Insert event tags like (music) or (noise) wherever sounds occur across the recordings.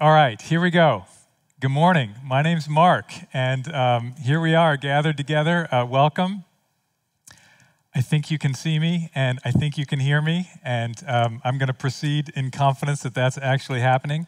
All right, here we go. Good morning. My name's Mark, and um, here we are gathered together. Uh, welcome. I think you can see me, and I think you can hear me, and um, I'm going to proceed in confidence that that's actually happening.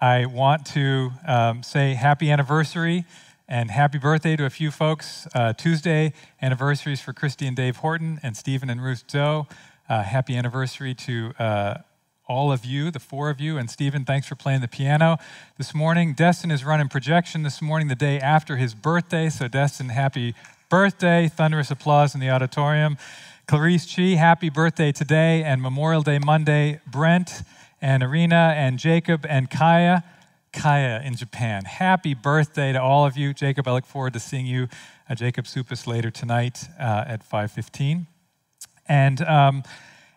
I want to um, say happy anniversary and happy birthday to a few folks. Uh, Tuesday anniversaries for Christy and Dave Horton and Stephen and Ruth Zoe. Uh, happy anniversary to uh, all of you, the four of you. And Stephen, thanks for playing the piano this morning. Destin is running projection this morning, the day after his birthday. So, Destin, happy birthday. Thunderous applause in the auditorium. Clarice Chi, happy birthday today and Memorial Day Monday. Brent and Arena and Jacob and Kaya. Kaya in Japan. Happy birthday to all of you. Jacob, I look forward to seeing you, uh, Jacob Supis, later tonight uh, at 5.15. And um,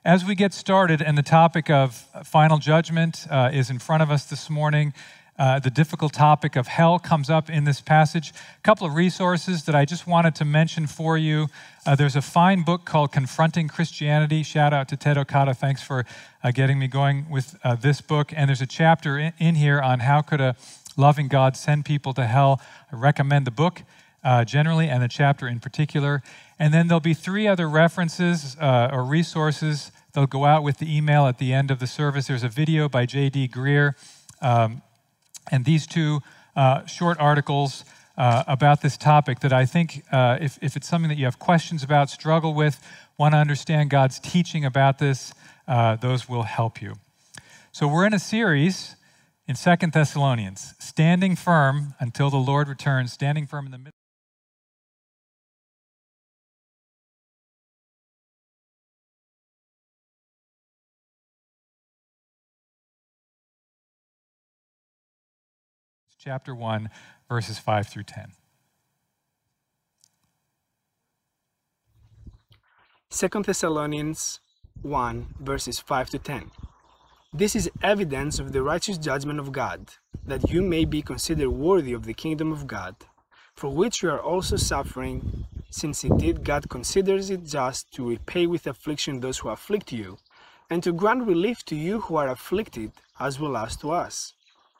as we get started, and the topic of final judgment uh, is in front of us this morning, uh, the difficult topic of hell comes up in this passage. A couple of resources that I just wanted to mention for you. Uh, there's a fine book called Confronting Christianity. Shout out to Ted Okada. Thanks for uh, getting me going with uh, this book. And there's a chapter in, in, here on how could a loving God send people to hell. I recommend the book uh, generally and the chapter in particular. And then there'll be three other references uh, or resources. They'll go out with the email at the end of the service. There's a video by J.D. Greear. Um, and these two uh, short articles uh, about this topic that I think, uh, if, if it's something that you have questions about, struggle with, want to understand God's teaching about this, uh, those will help you. So we're in a series in Second Thessalonians, standing firm until the Lord returns, standing firm in the midst. Chapter 1, verses 5 through 10. 2 Thessalonians 1, verses 5 to 10. This is evidence of the righteous judgment of God, that you may be considered worthy of the kingdom of God, for which you are also suffering, since indeed God considers it just to repay with affliction those who afflict you, and to grant relief to you who are afflicted, as well as to us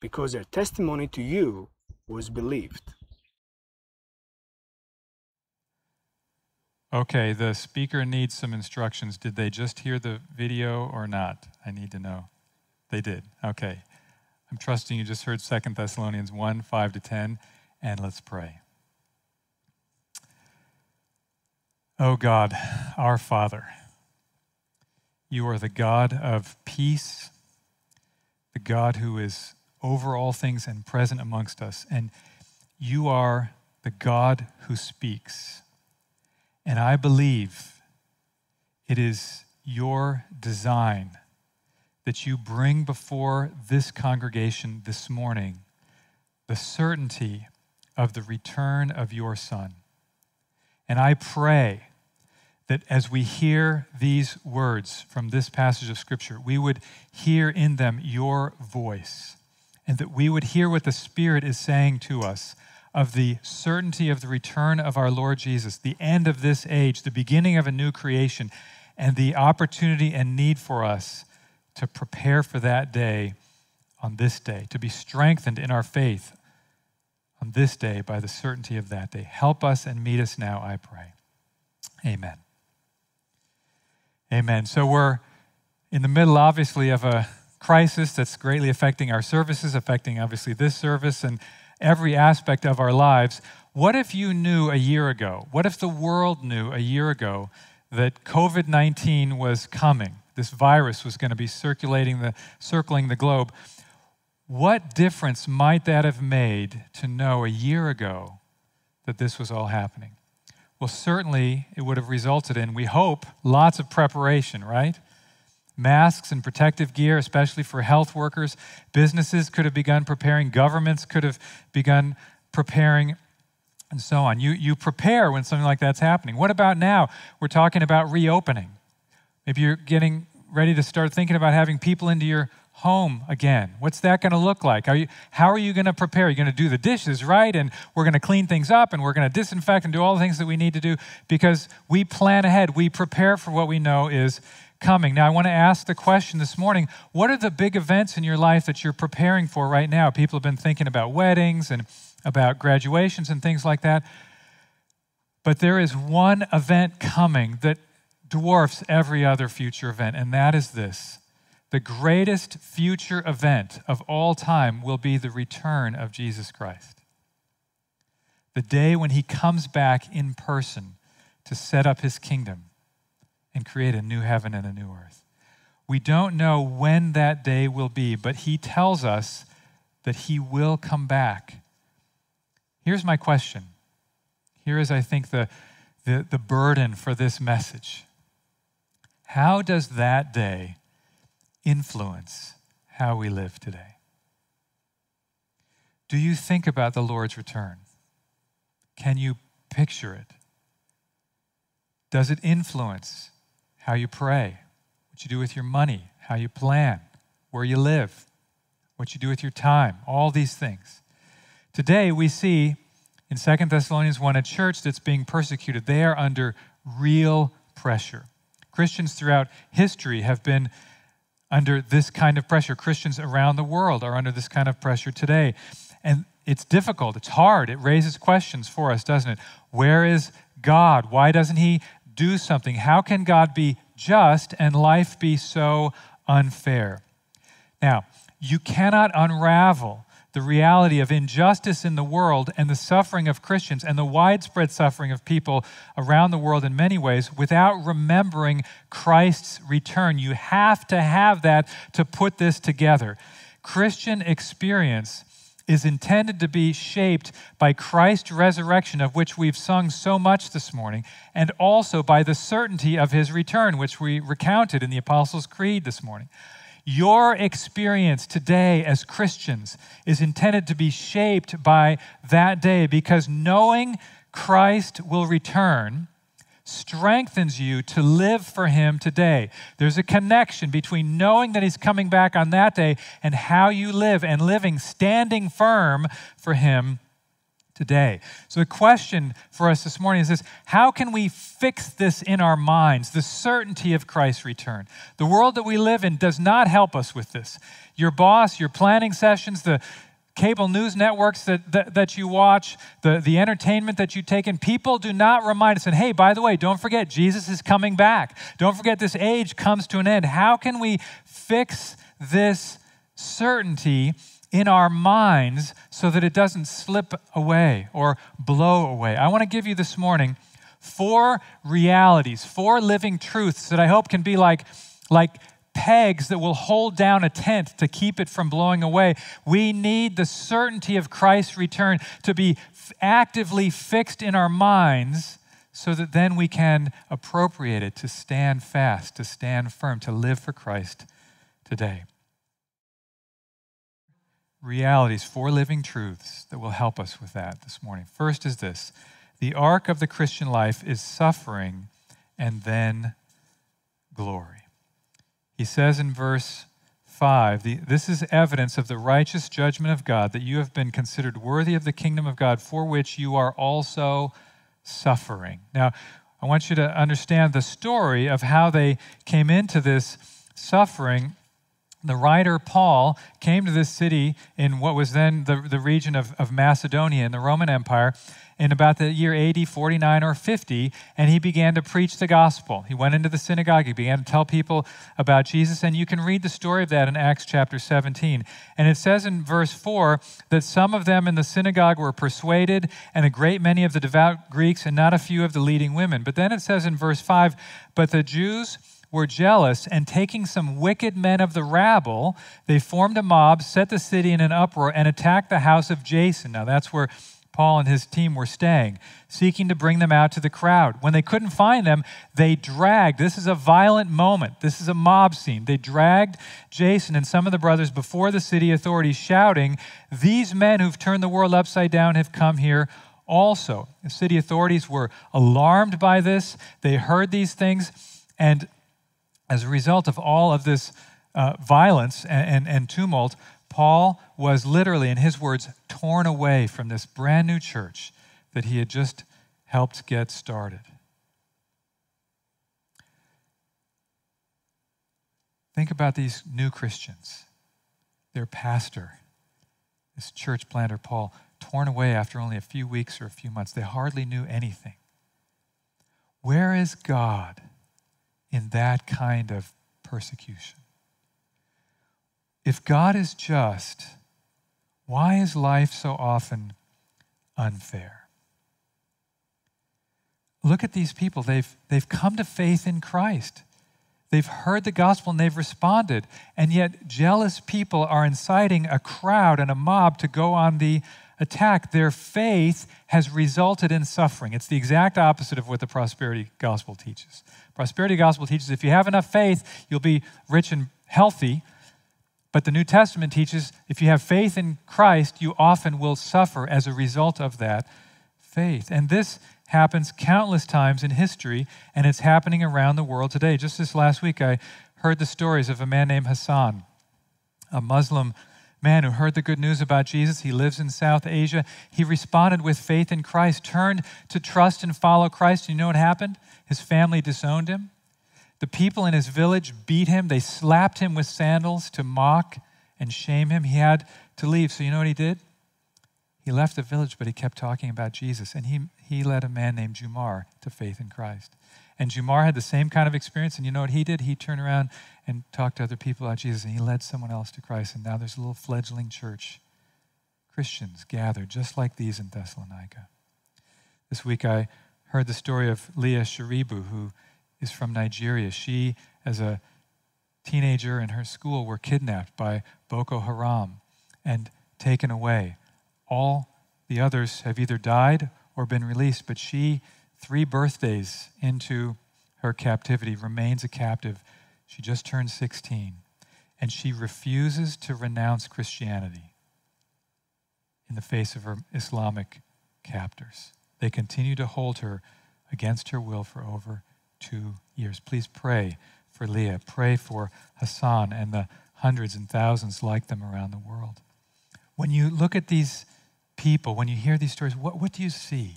because their testimony to you was believed. Okay, the speaker needs some instructions. Did they just hear the video or not? I need to know. They did. Okay. I'm trusting you just heard 2 Thessalonians 1 5 to 10, and let's pray. Oh God, our Father, you are the God of peace, the God who is over all things and present amongst us. And you are the God who speaks. And I believe it is your design that you bring before this congregation this morning the certainty of the return of your Son. And I pray that as we hear these words from this passage of Scripture, we would hear in them your voice and that we would hear what the Spirit is saying to us of the certainty of the return of our Lord Jesus, the end of this age, the beginning of a new creation, and the opportunity and need for us to prepare for that day on this day, to be strengthened in our faith on this day by the certainty of that day. Help us and meet us now, I pray. Amen. Amen. So we're in the middle, obviously, of a crisis that's greatly affecting our services, affecting obviously this service and every aspect of our lives. What if you knew a year ago? What if the world knew a year ago that COVID 19 was coming? This virus was going to be circulating the, circling the globe. What difference might that have made to know a year ago that this was all happening? Well, certainly it would have resulted in, we hope, lots of preparation, right? Masks and protective gear, especially for health workers. Businesses could have begun preparing, governments could have begun preparing, and so on. You, you prepare when something like that's happening. What about now? We're talking about reopening. Maybe you're getting ready to start thinking about having people into your home again. What's that going to look like? Are you, how are you going to prepare? You're you going to do the dishes right? And we're going to clean things up and we're going to disinfect and do all the things that we need to do because we plan ahead. We prepare for what we know is coming. Now, I want to ask the question this morning what are the big events in your life that you're preparing for right now? People have been thinking about weddings and about graduations and things like that. But there is one event coming that dwarfs every other future event, and that is this the greatest future event of all time will be the return of Jesus Christ. The day when he comes back in person to set up his kingdom and create a new heaven and a new earth. We don't know when that day will be, but he tells us that he will come back. Here's my question. Here is, I think, the, the, the burden for this message. How does that day influence how we live today? Do you think about the Lord's return? Can you picture it? Does it influence how you pray, what you do with your money, how you plan, where you live, what you do with your time, all these things? Today, we see in 2 Thessalonians 1 a church that's being persecuted. They are under real pressure. Christians throughout history have been under this kind of pressure. Christians around the world are under this kind of pressure today. And it's difficult, it's hard, it raises questions for us, doesn't it? Where is God? Why doesn't He do something? How can God be just and life be so unfair? Now, you cannot unravel the reality of injustice in the world and the suffering of Christians and the widespread suffering of people around the world in many ways without remembering Christ's return. You have to have that to put this together. Christian experience is intended to be shaped by Christ's resurrection, of which we've sung so much this morning, and also by the certainty of his return, which we recounted in the Apostles' Creed this morning. Your experience today as Christians is intended to be shaped by that day because knowing Christ will return strengthens you to live for Him today. There's a connection between knowing that He's coming back on that day and how you live and living standing firm for Him today. So, the question for us this morning is this How can we fix this in our minds, the certainty of Christ's return? The world that we live in does not help us with this. Your boss, your planning sessions, the cable news networks that, that, that, you watch, the, the entertainment that you take in, people do not remind us, and hey, by the way, don't forget, Jesus is coming back. Don't forget, this age comes to an end. How can we fix this certainty in our minds so that it doesn't slip away or blow away. I want to give you this morning four realities, four living truths that I hope can be like, like pegs that will hold down a tent to keep it from blowing away. We need the certainty of Christ's return to be actively fixed in our minds so that then we can appropriate it to stand fast, to stand firm, to live for Christ today realities, four living truths that will help us with that this morning. First is this the arc of the Christian life is suffering and then glory. He says in verse 5 This is evidence of the righteous judgment of God, that you have been considered worthy of the kingdom of God, for which you are also suffering. Now, I want you to understand the story of how they came into this suffering the writer Paul came to this city in what was then the, the region of, of Macedonia in the Roman Empire in about the year AD 49 or 50, and he began to preach the gospel. He went into the synagogue, he began to tell people about Jesus, and you can read the story of that in Acts chapter 17. And it says in verse 4 that some of them in the synagogue were persuaded, and a great many of the devout Greeks, and not a few of the leading women. But then it says in verse 5 But the Jews, were jealous, and taking some wicked men of the rabble, they formed a mob, set the city in an uproar, and attacked the house of Jason. Now, that's where Paul and his team were staying, seeking to bring them out to the crowd. When they couldn't find them, they dragged, this is a violent moment, this is a mob scene. They dragged Jason and some of the brothers before the city authorities, shouting, These men who've turned the world upside down have come here also. The city authorities were alarmed by this. They heard these things, and as a result of all of this uh, violence and, and, and tumult, Paul was literally, in his words, torn away from this brand new church that he had just helped get started. Think about these new Christians, their pastor, this church planter, Paul, torn away after only a few weeks or a few months. They hardly knew anything. Where is God in that kind of persecution? If God is just, why is life so often unfair? Look at these people. They've, they've come to faith in Christ. They've heard the gospel and they've responded. And yet, jealous people are inciting a crowd and a mob to go on the attack. Their faith has resulted in suffering. It's the exact opposite of what the prosperity gospel teaches. Prosperity gospel teaches if you have enough faith, you'll be rich and healthy. But the New Testament teaches if you have faith in Christ, you often will suffer as a result of that faith. And this happens countless times in history, and it's happening around the world today. Just this last week, I heard the stories of a man named Hassan, a Muslim man who heard the good news about Jesus. He lives in South Asia. He responded with faith in Christ, turned to trust and follow Christ. You know what happened? His family disowned him. The people in his village beat him. They slapped him with sandals to mock and shame him. He had to leave. So, you know what he did? He left the village, but he kept talking about Jesus. And he, he led a man named Jumar to faith in Christ. And Jumar had the same kind of experience. And you know what he did? He turned around and talked to other people about Jesus. And he led someone else to Christ. And now there's a little fledgling church. Christians gathered just like these in Thessalonica. This week I heard the story of Leah Sharibu, who is from Nigeria. She, as a teenager in her school, were kidnapped by Boko Haram and taken away. All the others have either died or been released, but she, three birthdays into her captivity, remains a captive. She just turned 16, and she refuses to renounce Christianity in the face of her Islamic captors. They continue to hold her against her will for over two years. Please pray for Leah. Pray for Hassan and the hundreds and thousands like them around the world. When you look at these people, when you hear these stories, what, what do you see?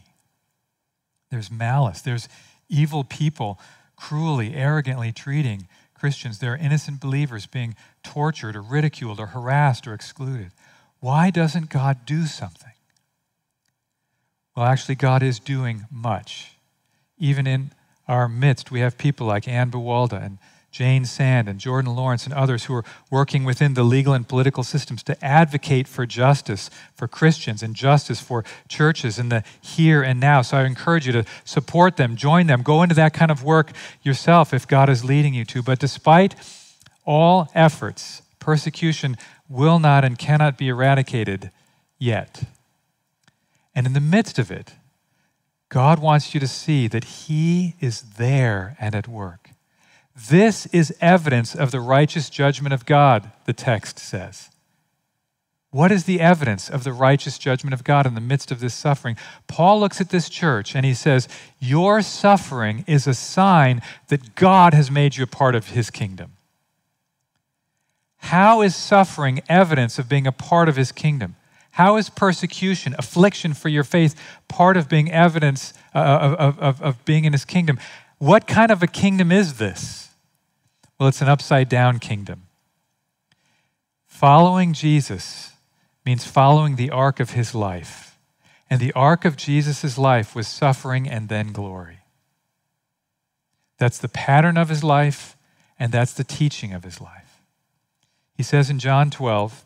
There's malice, there's evil people cruelly, arrogantly treating Christians. There are innocent believers being tortured or ridiculed or harassed or excluded. Why doesn't God do something? Well, actually, God is doing much, even in our midst, we have people like Ann Buwalda and Jane Sand and Jordan Lorence and others who are working within the legal and political systems to advocate for justice for Christians and justice for churches in the here and now. So I encourage you to support them, join them, go into that kind of work yourself if God is leading you to. But despite all efforts, persecution will not and cannot be eradicated yet. And in the midst of it, God wants you to see that He is there and at work. This is evidence of the righteous judgment of God, the text says. What is the evidence of the righteous judgment of God in the midst of this suffering? Paul looks at this church and he says, Your suffering is a sign that God has made you a part of his kingdom. How is suffering evidence of being a part of his kingdom? How is persecution, affliction for your faith, part of being evidence uh, of, of, of being in his kingdom? What kind of a kingdom is this? Well, it's an upside down kingdom. Following Jesus means following the arc of his life. And the arc of Jesus' life was suffering and then glory. That's the pattern of his life, and that's the teaching of his life. He says in John 12,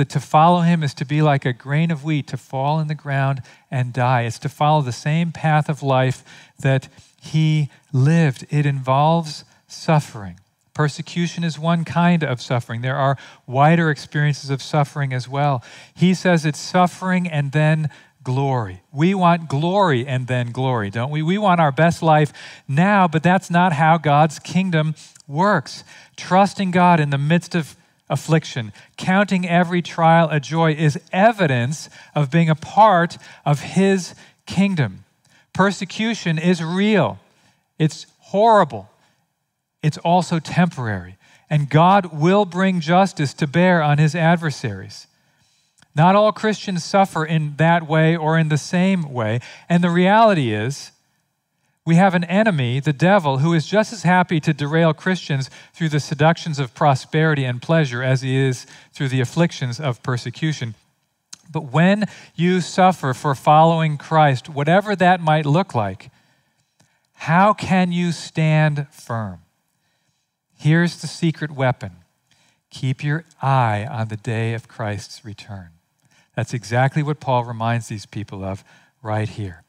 that to follow him is to be like a grain of wheat, to fall in the ground and die. It's to follow the same path of life that he lived. It involves suffering. Persecution is one kind of suffering. There are wider experiences of suffering as well. He says it's suffering and then glory. We want glory and then glory, don't we? We want our best life now, but that's not how God's kingdom works. Trusting God in the midst of affliction, counting every trial a joy, is evidence of being a part of His kingdom. Persecution is real, it's horrible, it's also temporary. And God will bring justice to bear on His adversaries. Not all Christians suffer in that way or in the same way. And the reality is, we have an enemy, the devil, who is just as happy to derail Christians through the seductions of prosperity and pleasure as he is through the afflictions of persecution. But when you suffer for following Christ, whatever that might look like, how can you stand firm? Here's the secret weapon keep your eye on the day of Christ's return. That's exactly what Paul reminds these people of right here.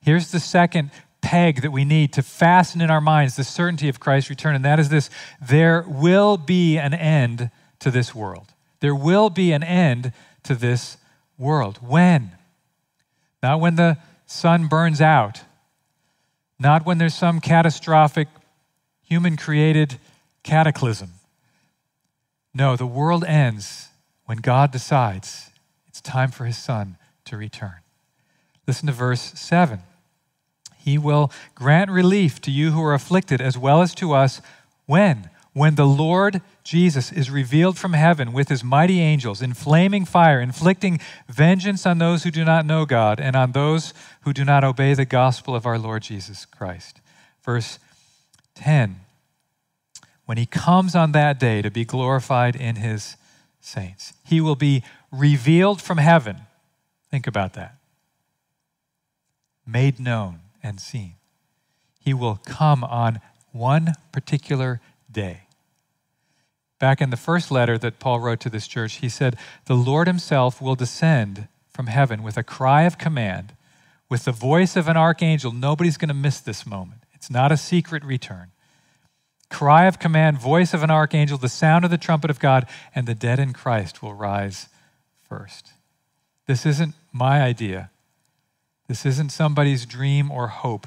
Here's the second peg that we need to fasten in our minds the certainty of Christ's return, and that is this there will be an end to this world. There will be an end to this world. When? Not when the sun burns out, not when there's some catastrophic human created cataclysm. No, the world ends when God decides it's time for his son to return. Listen to verse 7. He will grant relief to you who are afflicted as well as to us when? When the Lord Jesus is revealed from heaven with his mighty angels in flaming fire, inflicting vengeance on those who do not know God and on those who do not obey the gospel of our Lord Jesus Christ. Verse 10 When he comes on that day to be glorified in his saints, he will be revealed from heaven. Think about that. Made known and seen. He will come on one particular day. Back in the first letter that Paul wrote to this church, he said, The Lord himself will descend from heaven with a cry of command, with the voice of an archangel. Nobody's going to miss this moment. It's not a secret return. Cry of command, voice of an archangel, the sound of the trumpet of God, and the dead in Christ will rise first. This isn't my idea. This isn't somebody's dream or hope.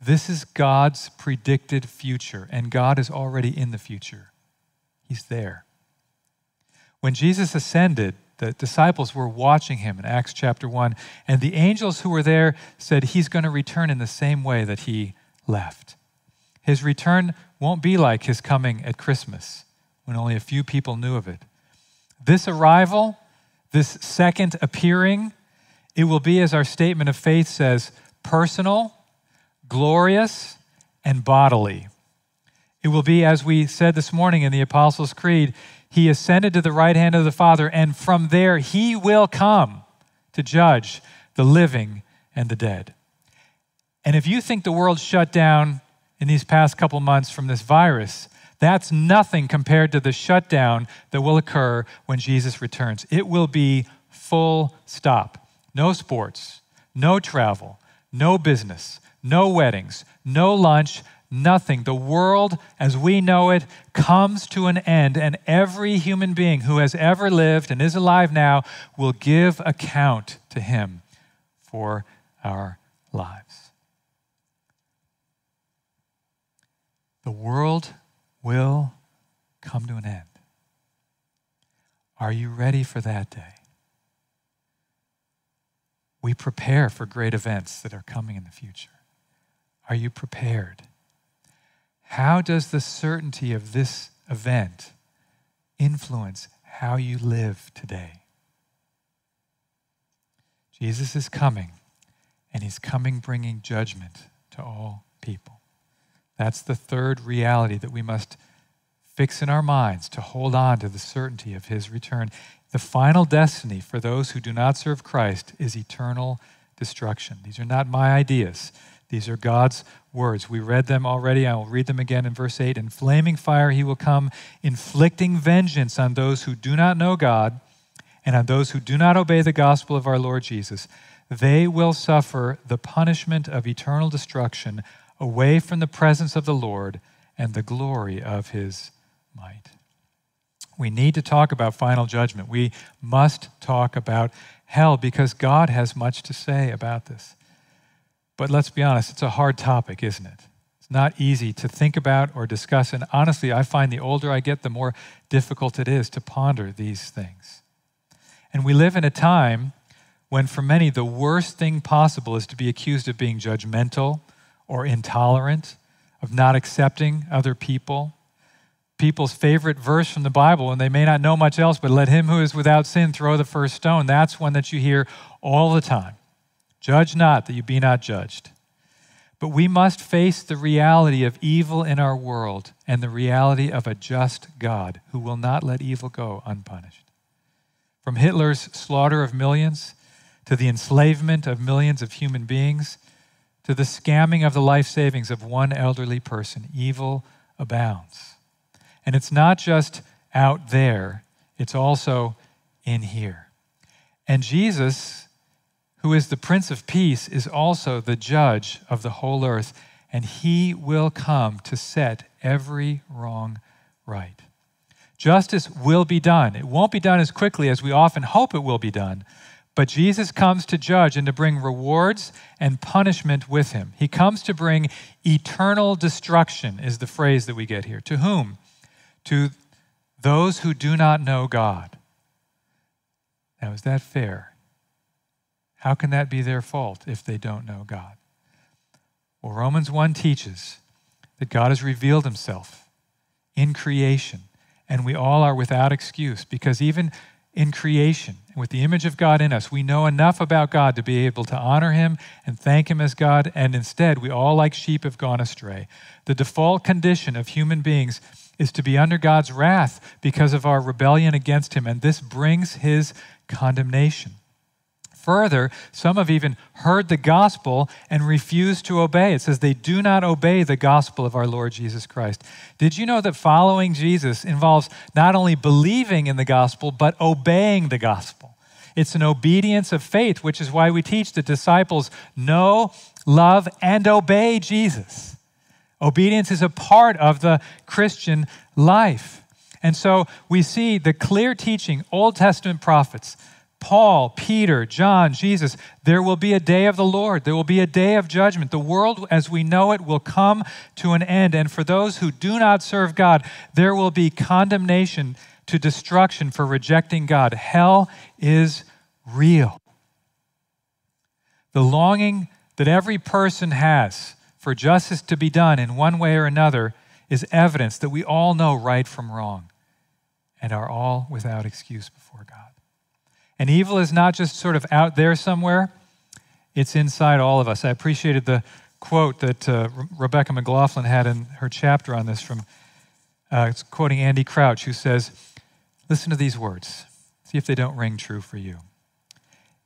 This is God's predicted future, and God is already in the future. He's there. When Jesus ascended, the disciples were watching him in Acts chapter 1, and the angels who were there said he's going to return in the same way that he left. His return won't be like his coming at Christmas, when only a few people knew of it. This arrival this second appearing, it will be, as our statement of faith says, personal, glorious, and bodily. It will be, as we said this morning in the Apostles' Creed, he ascended to the right hand of the Father, and from there he will come to judge the living and the dead. And if you think the world shut down in these past couple months from this virus, that's nothing compared to the shutdown that will occur when Jesus returns. It will be full stop. No sports, no travel, no business, no weddings, no lunch, nothing. The world as we know it comes to an end, and every human being who has ever lived and is alive now will give account to him for our lives. The world will come to an end. Are you ready for that day? We prepare for great events that are coming in the future. Are you prepared? How does the certainty of this event influence how you live today? Jesus is coming, and he's coming bringing judgment to all people. That's the third reality that we must fix in our minds to hold on to the certainty of his return. The final destiny for those who do not serve Christ is eternal destruction. These are not my ideas. These are God's words. We read them already. I will read them again in verse 8. In flaming fire, he will come, inflicting vengeance on those who do not know God and on those who do not obey the gospel of our Lord Jesus. They will suffer the punishment of eternal destruction away from the presence of the Lord and the glory of his might. We need to talk about final judgment. We must talk about hell because God has much to say about this. But let's be honest, it's a hard topic, isn't it? It's not easy to think about or discuss. And honestly, I find the older I get, the more difficult it is to ponder these things. And we live in a time when, for many, the worst thing possible is to be accused of being judgmental or intolerant, of not accepting other people. People's favorite verse from the Bible, and they may not know much else, but let him who is without sin throw the first stone. That's one that you hear all the time. Judge not that you be not judged. But we must face the reality of evil in our world and the reality of a just God who will not let evil go unpunished. From Hitler's slaughter of millions to the enslavement of millions of human beings to the scamming of the life savings of one elderly person, evil abounds. And it's not just out there, it's also in here. And Jesus who is the Prince of Peace, is also the judge of the whole earth, and he will come to set every wrong right. Justice will be done. It won't be done as quickly as we often hope it will be done, but Jesus comes to judge and to bring rewards and punishment with him. He comes to bring eternal destruction, is the phrase that we get here. To whom? To those who do not know God. Now, is that fair? How can that be their fault if they don't know God? Well, Romans 1 teaches that God has revealed himself in creation, and we all are without excuse because even in creation, with the image of God in us, we know enough about God to be able to honor him and thank him as God, and instead, we all, like sheep, have gone astray. The default condition of human beings is to be under God's wrath because of our rebellion against him, and this brings his condemnation. Further, some have even heard the gospel and refused to obey. It says they do not obey the gospel of our Lord Jesus Christ. Did you know that following Jesus involves not only believing in the gospel, but obeying the gospel? It's an obedience of faith, which is why we teach the disciples know, love, and obey Jesus. Obedience is a part of the Christian life. And so we see the clear teaching, Old Testament prophets, Paul, Peter, John, Jesus, there will be a day of the Lord. There will be a day of judgment. The world as we know it will come to an end. And for those who do not serve God, there will be condemnation to destruction for rejecting God. Hell is real. The longing that every person has for justice to be done in one way or another is evidence that we all know right from wrong and are all without excuse before God. And evil is not just sort of out there somewhere, it's inside all of us. I appreciated the quote that uh, Rebecca McLaughlin had in her chapter on this from uh, it's quoting Andy Crouch, who says, Listen to these words. See if they don't ring true for you.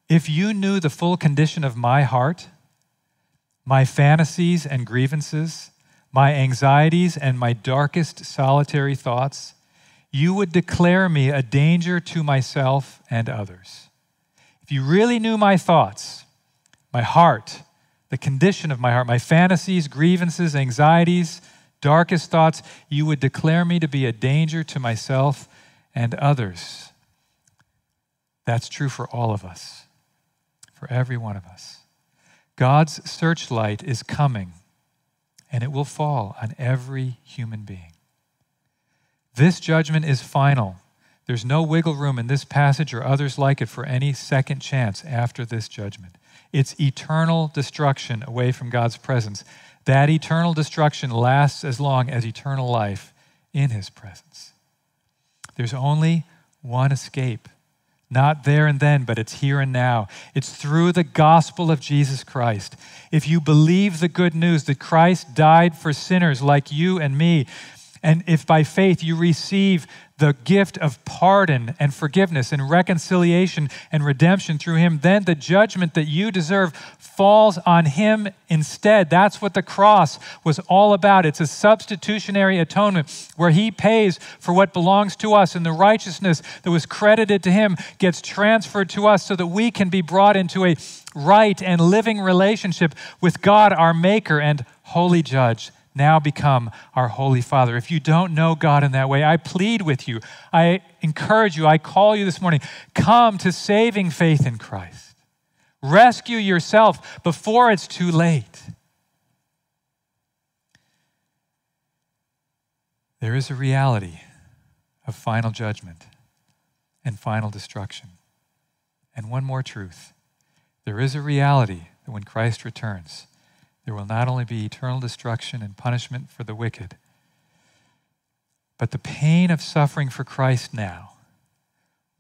If you knew the full condition of my heart, my fantasies and grievances, my anxieties and my darkest solitary thoughts, you would declare me a danger to myself and others. If you really knew my thoughts, my heart, the condition of my heart, my fantasies, grievances, anxieties, darkest thoughts, you would declare me to be a danger to myself and others. That's true for all of us, for every one of us. God's searchlight is coming, and it will fall on every human being. This judgment is final. There's no wiggle room in this passage or others like it for any second chance after this judgment. It's eternal destruction away from God's presence. That eternal destruction lasts as long as eternal life in His presence. There's only one escape. Not there and then, but it's here and now. It's through the gospel of Jesus Christ. If you believe the good news that Christ died for sinners like you and me, And if by faith you receive the gift of pardon and forgiveness and reconciliation and redemption through him, then the judgment that you deserve falls on him instead. That's what the cross was all about. It's a substitutionary atonement where he pays for what belongs to us, and the righteousness that was credited to him gets transferred to us so that we can be brought into a right and living relationship with God, our Maker and holy judge now become our Holy Father. If you don't know God in that way, I plead with you, I encourage you, I call you this morning, come to saving faith in Christ. Rescue yourself before it's too late. There is a reality of final judgment and final destruction. And one more truth there is a reality that when Christ returns, there will not only be eternal destruction and punishment for the wicked, but the pain of suffering for Christ now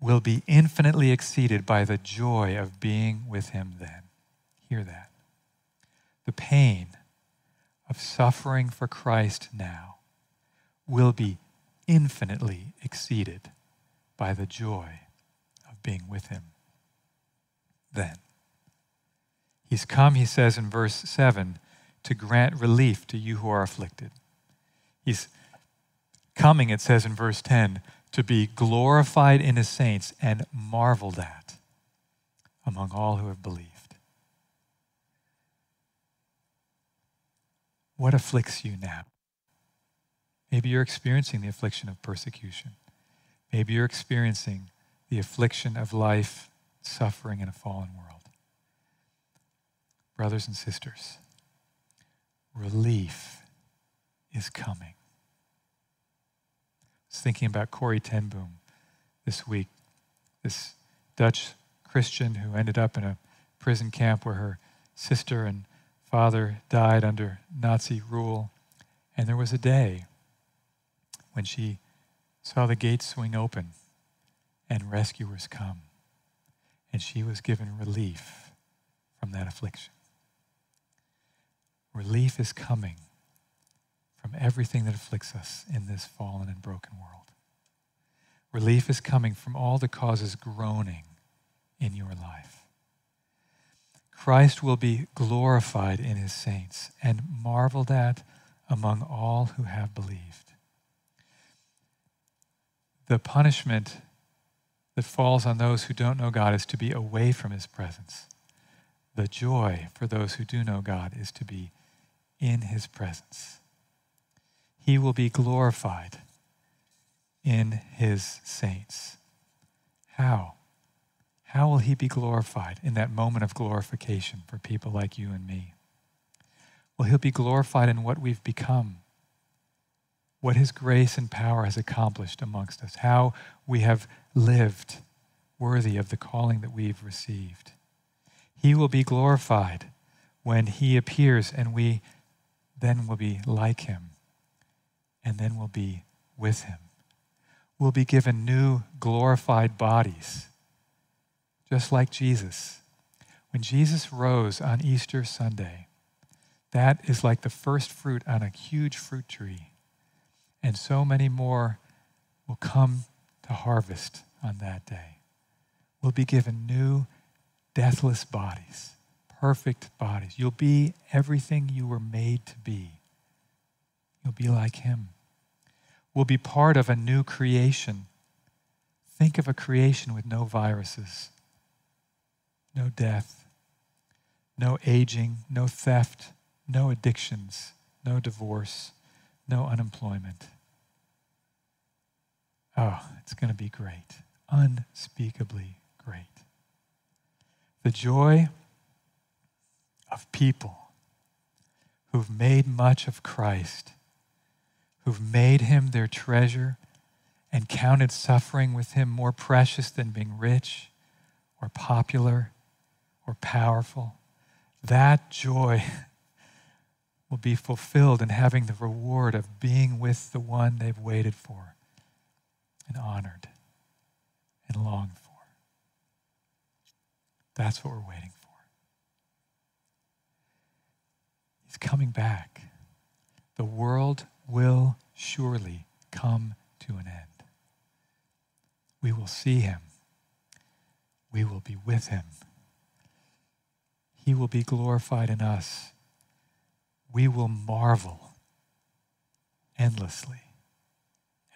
will be infinitely exceeded by the joy of being with Him then. Hear that. The pain of suffering for Christ now will be infinitely exceeded by the joy of being with Him then. He's come, he says in verse 7, to grant relief to you who are afflicted. He's coming, it says in verse 10, to be glorified in his saints and marveled at among all who have believed. What afflicts you now? Maybe you're experiencing the affliction of persecution. Maybe you're experiencing the affliction of life, suffering in a fallen world brothers and sisters, relief is coming. I was thinking about Corrie ten Boom this week, this Dutch Christian who ended up in a prison camp where her sister and father died under Nazi rule. And there was a day when she saw the gates swing open and rescuers come. And she was given relief from that affliction. Relief is coming from everything that afflicts us in this fallen and broken world. Relief is coming from all that causes groaning in your life. Christ will be glorified in his saints and marveled at among all who have believed. The punishment that falls on those who don't know God is to be away from his presence. The joy for those who do know God is to be in his presence. He will be glorified in his saints. How? How will he be glorified in that moment of glorification for people like you and me? Well, he'll be glorified in what we've become, what his grace and power has accomplished amongst us, how we have lived worthy of the calling that we've received. He will be glorified when he appears and we then we'll be like him, and then we'll be with him. We'll be given new glorified bodies, just like Jesus. When Jesus rose on Easter Sunday, that is like the first fruit on a huge fruit tree. And so many more will come to harvest on that day. We'll be given new, deathless bodies perfect bodies. You'll be everything you were made to be. You'll be like Him. We'll be part of a new creation. Think of a creation with no viruses, no death, no aging, no theft, no addictions, no divorce, no unemployment. Oh, it's going to be great. Unspeakably great. The joy of people who've made much of Christ, who've made him their treasure and counted suffering with him more precious than being rich or popular or powerful. That joy (laughs) will be fulfilled in having the reward of being with the one they've waited for and honored and longed for. That's what we're waiting for. He's coming back. The world will surely come to an end. We will see him. We will be with him. He will be glorified in us. We will marvel endlessly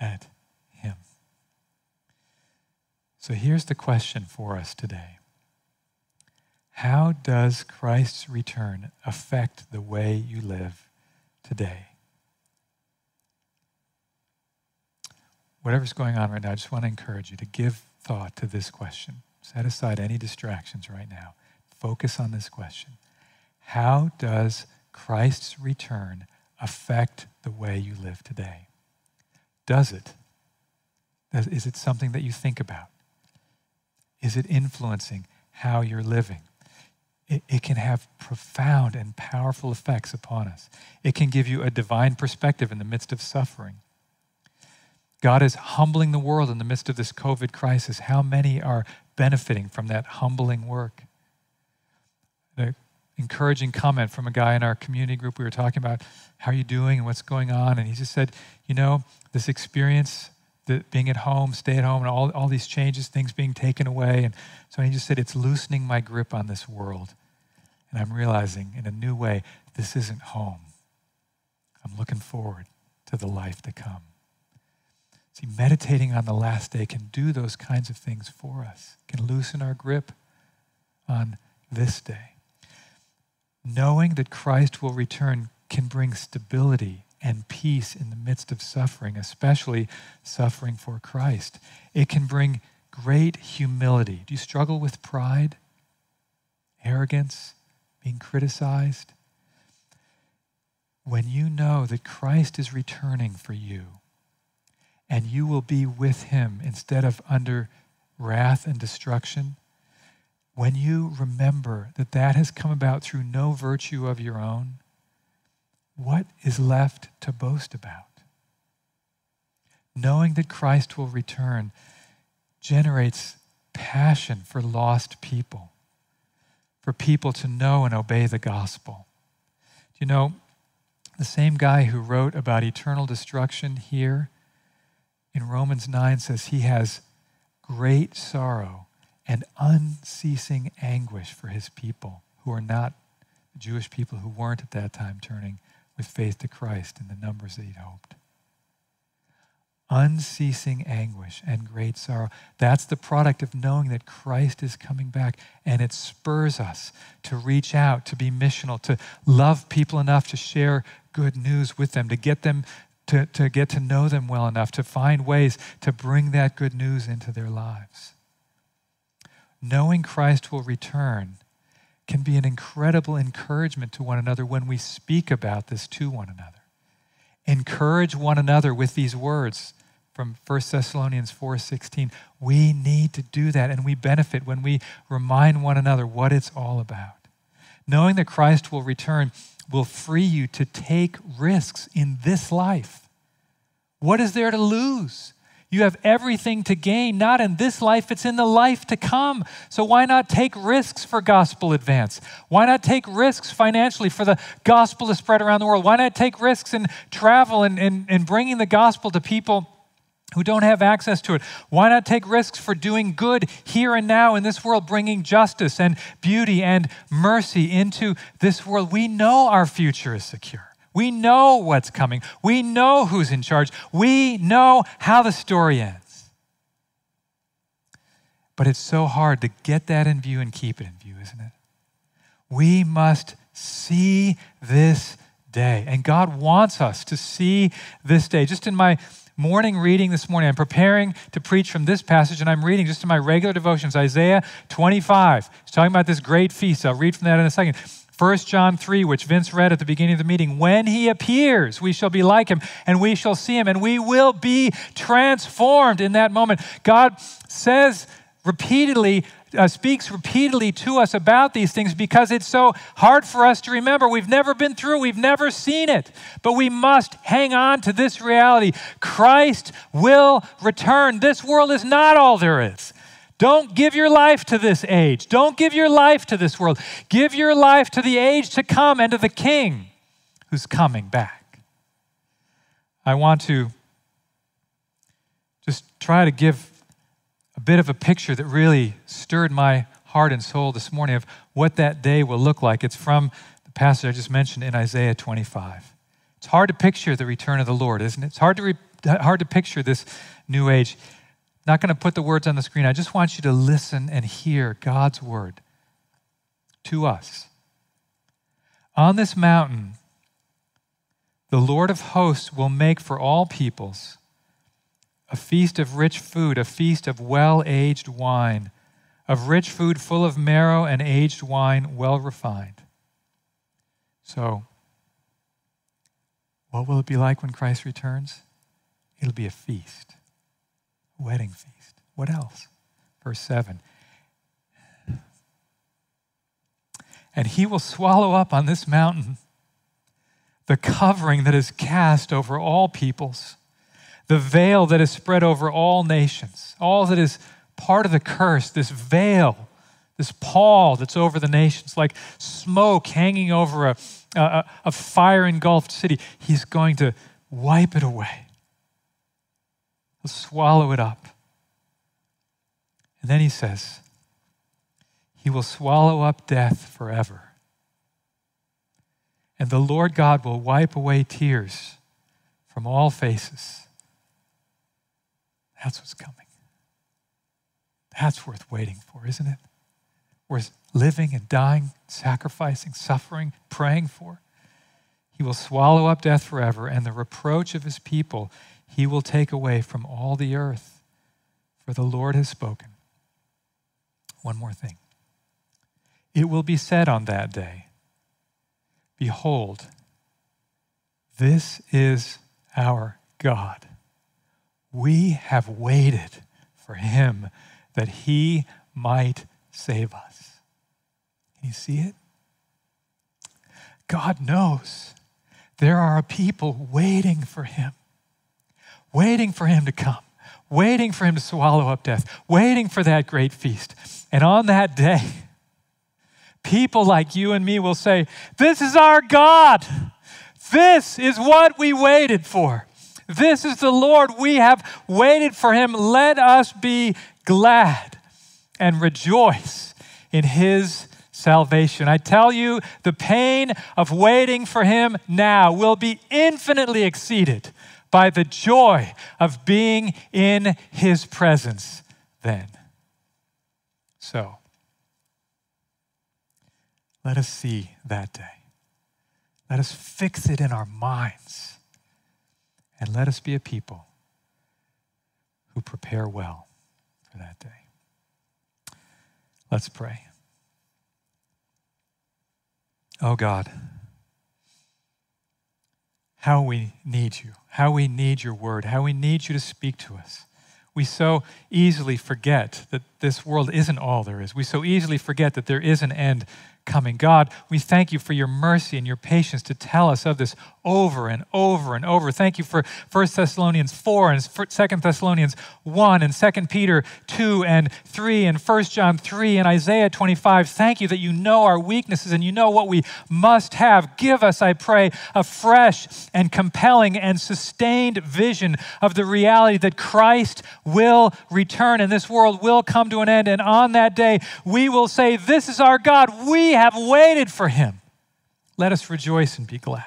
at him. So here's the question for us today How does Christ's return affect the way you live today? Whatever's going on right now, I just want to encourage you to give thought to this question. Set aside any distractions right now. Focus on this question How does Christ's return affect the way you live today? Does it? Is it something that you think about? Is it influencing how you're living? It, it, can have profound and powerful effects upon us. It can give you a divine perspective in the midst of suffering. God is humbling the world in the midst of this COVID crisis. How many are benefiting from that humbling work? An encouraging comment from a guy in our community group. We were talking about how are you doing and what's going on. And he just said, you know, this experience, the, being at home, stay at home, and all, all these changes, things being taken away. And so he just said, it's loosening my grip on this world. And I'm realizing in a new way, this isn't home. I'm looking forward to the life to come. See, meditating on the last day can do those kinds of things for us, can loosen our grip on this day. Knowing that Christ will return can bring stability and peace in the midst of suffering, especially suffering for Christ. It can bring great humility. Do you struggle with pride, arrogance, being criticized? When you know that Christ is returning for you and you will be with him instead of under wrath and destruction, when you remember that that has come about through no virtue of your own, what is left to boast about? Knowing that Christ will return generates passion for lost people, for people to know and obey the gospel. Do you know, the same guy who wrote about eternal destruction here in Romans 9 says he has great sorrow and unceasing anguish for his people who are not Jewish people who weren't at that time turning with faith to Christ in the numbers that he'd hoped. Unceasing anguish and great sorrow. That's the product of knowing that Christ is coming back, and it spurs us to reach out, to be missional, to love people enough to share good news with them, to get them to, to get to know them well enough, to find ways to bring that good news into their lives. Knowing Christ will return can be an incredible encouragement to one another when we speak about this to one another. Encourage one another with these words from 1 Thessalonians 4:16. We need to do that and we benefit when we remind one another what it's all about. Knowing that Christ will return will free you to take risks in this life. What is there to lose? You have everything to gain, not in this life, it's in the life to come. So why not take risks for gospel advance? Why not take risks financially for the gospel to spread around the world? Why not take risks in travel and, and, and bringing the gospel to people? Who don't have access to it? Why not take risks for doing good here and now in this world, bringing justice and beauty and mercy into this world? We know our future is secure. We know what's coming. We know who's in charge. We know how the story ends. But it's so hard to get that in view and keep it in view, isn't it? We must see this day. And God wants us to see this day. Just in my morning reading this morning, I'm preparing to preach from this passage, and I'm reading just in my regular devotions Isaiah 25. It's talking about this great feast. I'll read from that in a second. 1 John 3, which Vince read at the beginning of the meeting, when he appears, we shall be like him and we shall see him and we will be transformed in that moment. God says repeatedly, uh, speaks repeatedly to us about these things because it's so hard for us to remember. We've never been through, we've never seen it, but we must hang on to this reality. Christ will return. This world is not all there is. Don't give your life to this age. Don't give your life to this world. Give your life to the age to come and to the King who's coming back. I want to just try to give a bit of a picture that really stirred my heart and soul this morning of what that day will look like. It's from the passage I just mentioned in Isaiah 25. It's hard to picture the return of the Lord, isn't it? It's hard to, re- hard to picture this new age. Not going to put the words on the screen. I just want you to listen and hear God's word to us. On this mountain, the Lord of hosts will make for all peoples a feast of rich food, a feast of well aged wine, of rich food full of marrow and aged wine well refined. So, what will it be like when Christ returns? It'll be a feast, wedding feast. What else? Verse 7 And he will swallow up on this mountain the covering that is cast over all peoples the veil that is spread over all nations, all that is part of the curse, this veil, this pall that's over the nations, like smoke hanging over a, a, a fire engulfed city. He's going to wipe it away, He'll swallow it up. And then he says, He will swallow up death forever. And the Lord God will wipe away tears from all faces that's what's coming. That's worth waiting for, isn't it? Worth living and dying, sacrificing, suffering, praying for. He will swallow up death forever, and the reproach of his people he will take away from all the earth. For the Lord has spoken. One more thing. It will be said on that day Behold, this is our God. We have waited for him that he might save us. Can you see it? God knows there are people waiting for him, waiting for him to come, waiting for him to swallow up death, waiting for that great feast. And on that day, people like you and me will say, This is our God. This is what we waited for. This is the Lord. We have waited for him. Let us be glad and rejoice in his salvation. I tell you, the pain of waiting for him now will be infinitely exceeded by the joy of being in his presence then. So, let us see that day. Let us fix it in our minds and let us be a people who prepare well for that day. Let's pray. Oh God, how we need you, how we need your word, how we need you to speak to us. We so easily forget that this world isn't all there is. We so easily forget that there is an end coming. God, we thank you for your mercy and your patience to tell us of this over and over and over. Thank you for 1 Thessalonians 4 and 2 Thessalonians 1 and 2 Peter 2 and 3 and 1 John 3 and Isaiah 25. Thank you that you know our weaknesses and you know what we must have. Give us, I pray, a fresh and compelling and sustained vision of the reality that Christ will return and this world will come to an end. And on that day, we will say, This is our God. We have waited for him. Let us rejoice and be glad.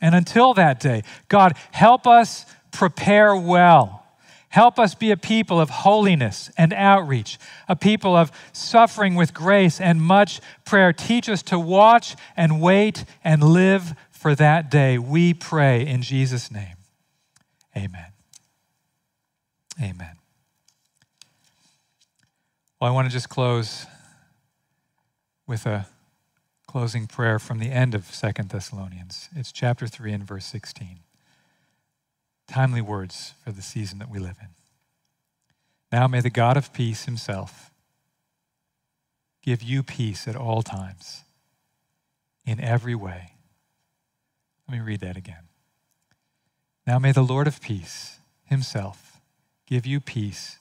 And until that day, God, help us prepare well. Help us be a people of holiness and outreach, a people of suffering with grace and much prayer. Teach us to watch and wait and live for that day. We pray in Jesus' name. Amen. Amen. Well, I want to just close with a closing prayer from the end of Second Thessalonians. It's chapter 3 and verse 16. Timely words for the season that we live in. Now may the God of peace himself give you peace at all times, in every way. Let me read that again. Now may the Lord of peace himself give you peace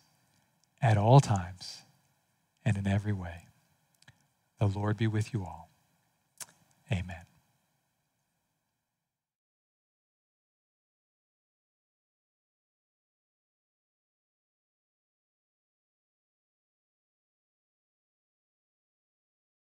at all times and in every way. The Lord be with you all. Amen.